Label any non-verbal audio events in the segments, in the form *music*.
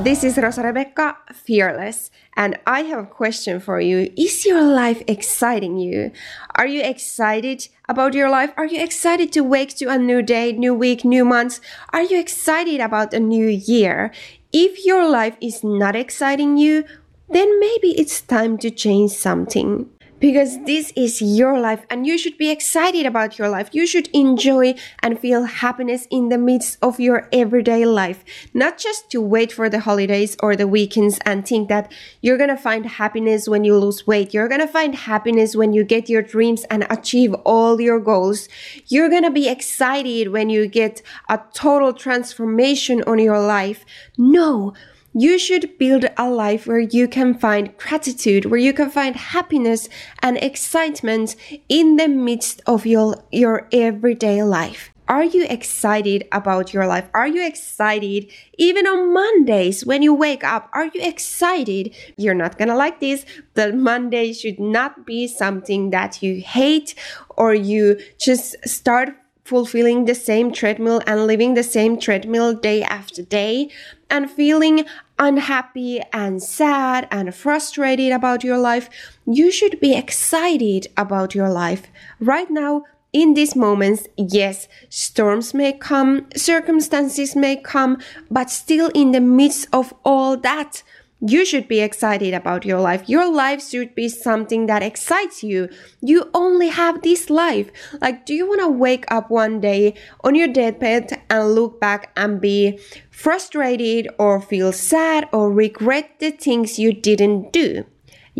This is Rosa Rebecca, Fearless, and I have a question for you. Is your life exciting you? Are you excited about your life? Are you excited to wake to a new day, new week, new month? Are you excited about a new year? If your life is not exciting you, then maybe it's time to change something because this is your life and you should be excited about your life. You should enjoy and feel happiness in the midst of your everyday life, not just to wait for the holidays or the weekends and think that you're gonna find happiness when you lose weight. You're gonna find happiness when you get your dreams and achieve all your goals. You're gonna be excited when you get a total transformation on your life. No. You should build a life where you can find gratitude, where you can find happiness and excitement in the midst of your, your everyday life. Are you excited about your life? Are you excited even on Mondays when you wake up? Are you excited? You're not gonna like this. The Monday should not be something that you hate or you just start fulfilling the same treadmill and living the same treadmill day after day and feeling unhappy and sad and frustrated about your life, you should be excited about your life. Right now, in these moments, yes, storms may come, circumstances may come, but still in the midst of all that, you should be excited about your life. Your life should be something that excites you. You only have this life. Like, do you want to wake up one day on your deathbed and look back and be frustrated or feel sad or regret the things you didn't do?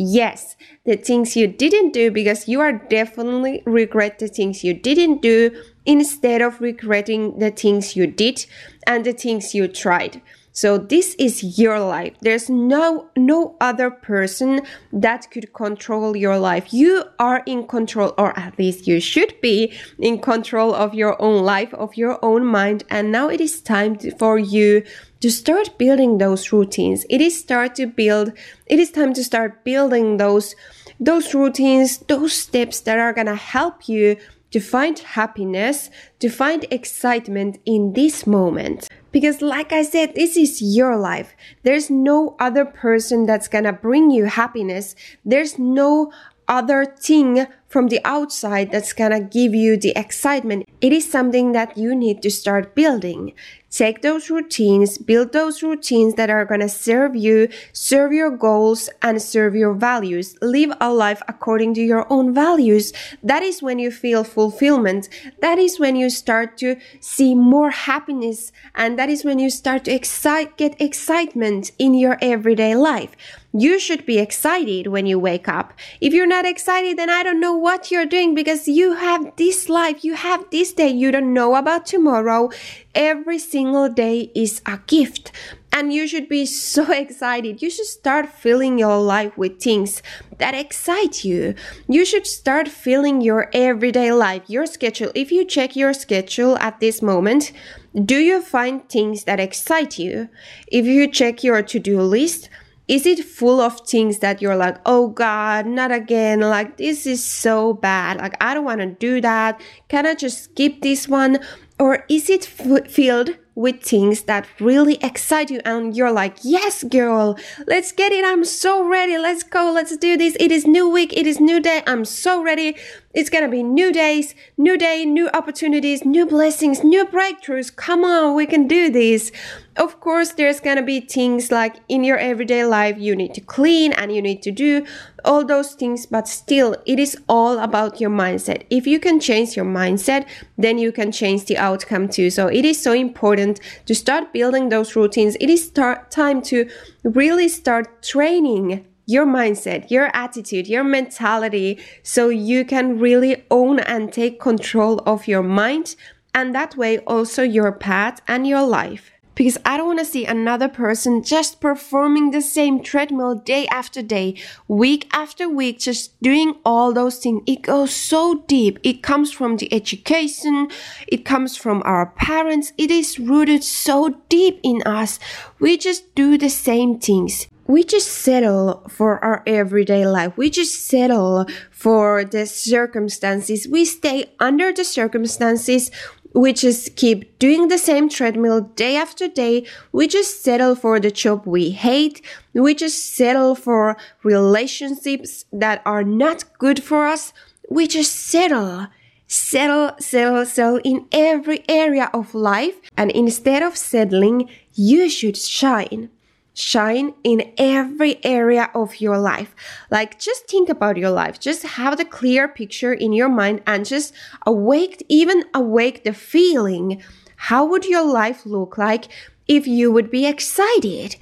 Yes, the things you didn't do because you are definitely regret the things you didn't do instead of regretting the things you did and the things you tried. So this is your life. There's no no other person that could control your life. You are in control or at least you should be in control of your own life, of your own mind. And now it is time to, for you to start building those routines. It is start to build it is time to start building those those routines, those steps that are going to help you to find happiness, to find excitement in this moment. Because, like I said, this is your life. There's no other person that's gonna bring you happiness. There's no other thing from the outside that's gonna give you the excitement. It is something that you need to start building. Take those routines, build those routines that are gonna serve you, serve your goals, and serve your values. Live a life according to your own values. That is when you feel fulfillment. That is when you start to see more happiness, and that is when you start to excite, get excitement in your everyday life. You should be excited when you wake up. If you're not excited, then I don't know what you're doing because you have this life, you have this day, you don't know about tomorrow. Every single day is a gift. And you should be so *laughs* excited. You should start filling your life with things that excite you. You should start filling your everyday life, your schedule. If you check your schedule at this moment, do you find things that excite you? If you check your to do list, is it full of things that you're like, oh God, not again? Like, this is so bad. Like, I don't want to do that. Can I just skip this one? Or is it f- filled with things that really excite you and you're like, yes, girl, let's get it. I'm so ready. Let's go. Let's do this. It is new week. It is new day. I'm so ready. It's gonna be new days, new day, new opportunities, new blessings, new breakthroughs. Come on, we can do this. Of course, there's gonna be things like in your everyday life you need to clean and you need to do all those things, but still, it is all about your mindset. If you can change your mindset, then you can change the outcome too. So it is so important to start building those routines. It is start time to really start training your mindset, your attitude, your mentality, so you can really own and take control of your mind and that way also your path and your life. Because I don't want to see another person just performing the same treadmill day after day, week after week, just doing all those things. It goes so deep. It comes from the education. It comes from our parents. It is rooted so deep in us. We just do the same things we just settle for our everyday life. We just settle for the circumstances. We stay under the circumstances we just keep doing the same treadmill day after day. We just settle for the job we hate. We just settle for relationships that are not good for us. We just settle settle, settle, settle in every area of life. And instead of settling, you should shine. Shine in every area of your life. Like, just think about your life. Just have the clear picture in your mind and just awake, even awake the feeling. How would your life look like if you would be excited?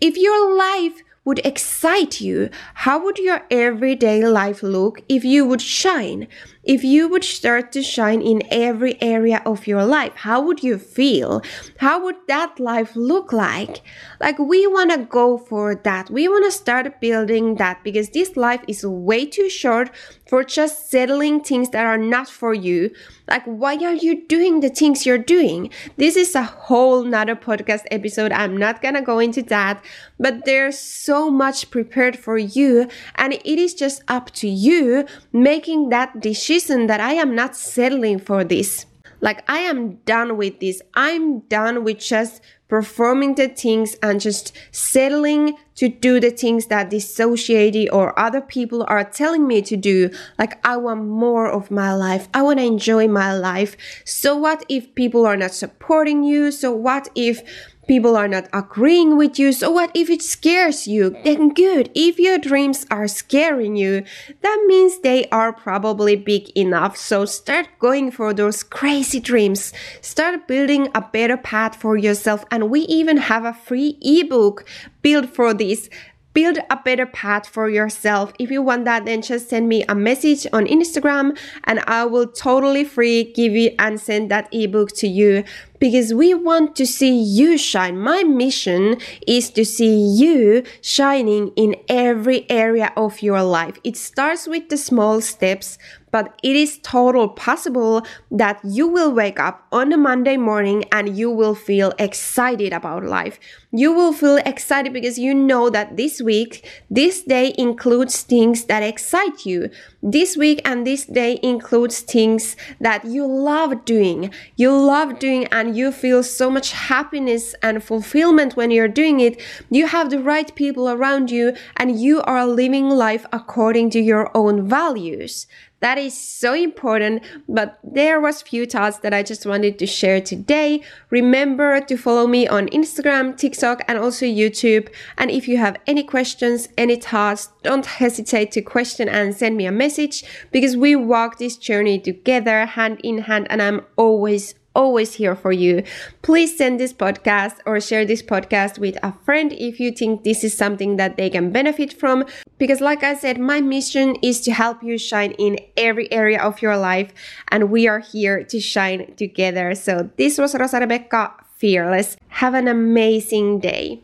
If your life would excite you, how would your everyday life look if you would shine? If you would start to shine in every area of your life, how would you feel? How would that life look like? Like, we want to go for that. We want to start building that because this life is way too short for just settling things that are not for you. Like, why are you doing the things you're doing? This is a whole nother podcast episode. I'm not gonna go into that, but there's so much prepared for you, and it is just up to you making that decision decision that I am not settling for this. Like, I am done with this. I'm done with just performing the things and just settling to do the things that the society or other people are telling me to do. Like, I want more of my life. I want to enjoy my life. So, what if people are not supporting you? So, what if people are not agreeing with you. So what if it scares you? Then good. If your dreams are scaring you, that means they are probably big enough. So start going for those crazy dreams. Start building a better path for yourself. And we even have a free ebook built for this build a better path for yourself. If you want that, then just send me a message on Instagram and I will totally free give you and send that ebook to you because we want to see you shine. My mission is to see you shining in every area of your life. It starts with the small steps, but it is total possible that you will wake up on a Monday morning and you will feel excited about life. You will feel excited because you know that this week, this day includes things that excite you. This week and this day includes things that you love doing. You love doing you feel so much happiness and fulfillment when you're doing it. You have the right people around you and you are living life according to your own values. That is so important, but there was few thoughts that I just wanted to share today. Remember to follow me on Instagram, TikTok, and also YouTube. And if you have any questions, any thoughts, don't hesitate to question and send me a message because we walk this journey together hand in hand and I'm always always here for you. Please send this podcast or share this podcast with a friend if you think this is something that they can benefit from. Because, like I said, my mission is to help you shine in every area of your life, and we are here to shine together. So, this was Rosa Rebecca Fearless. Have an amazing day.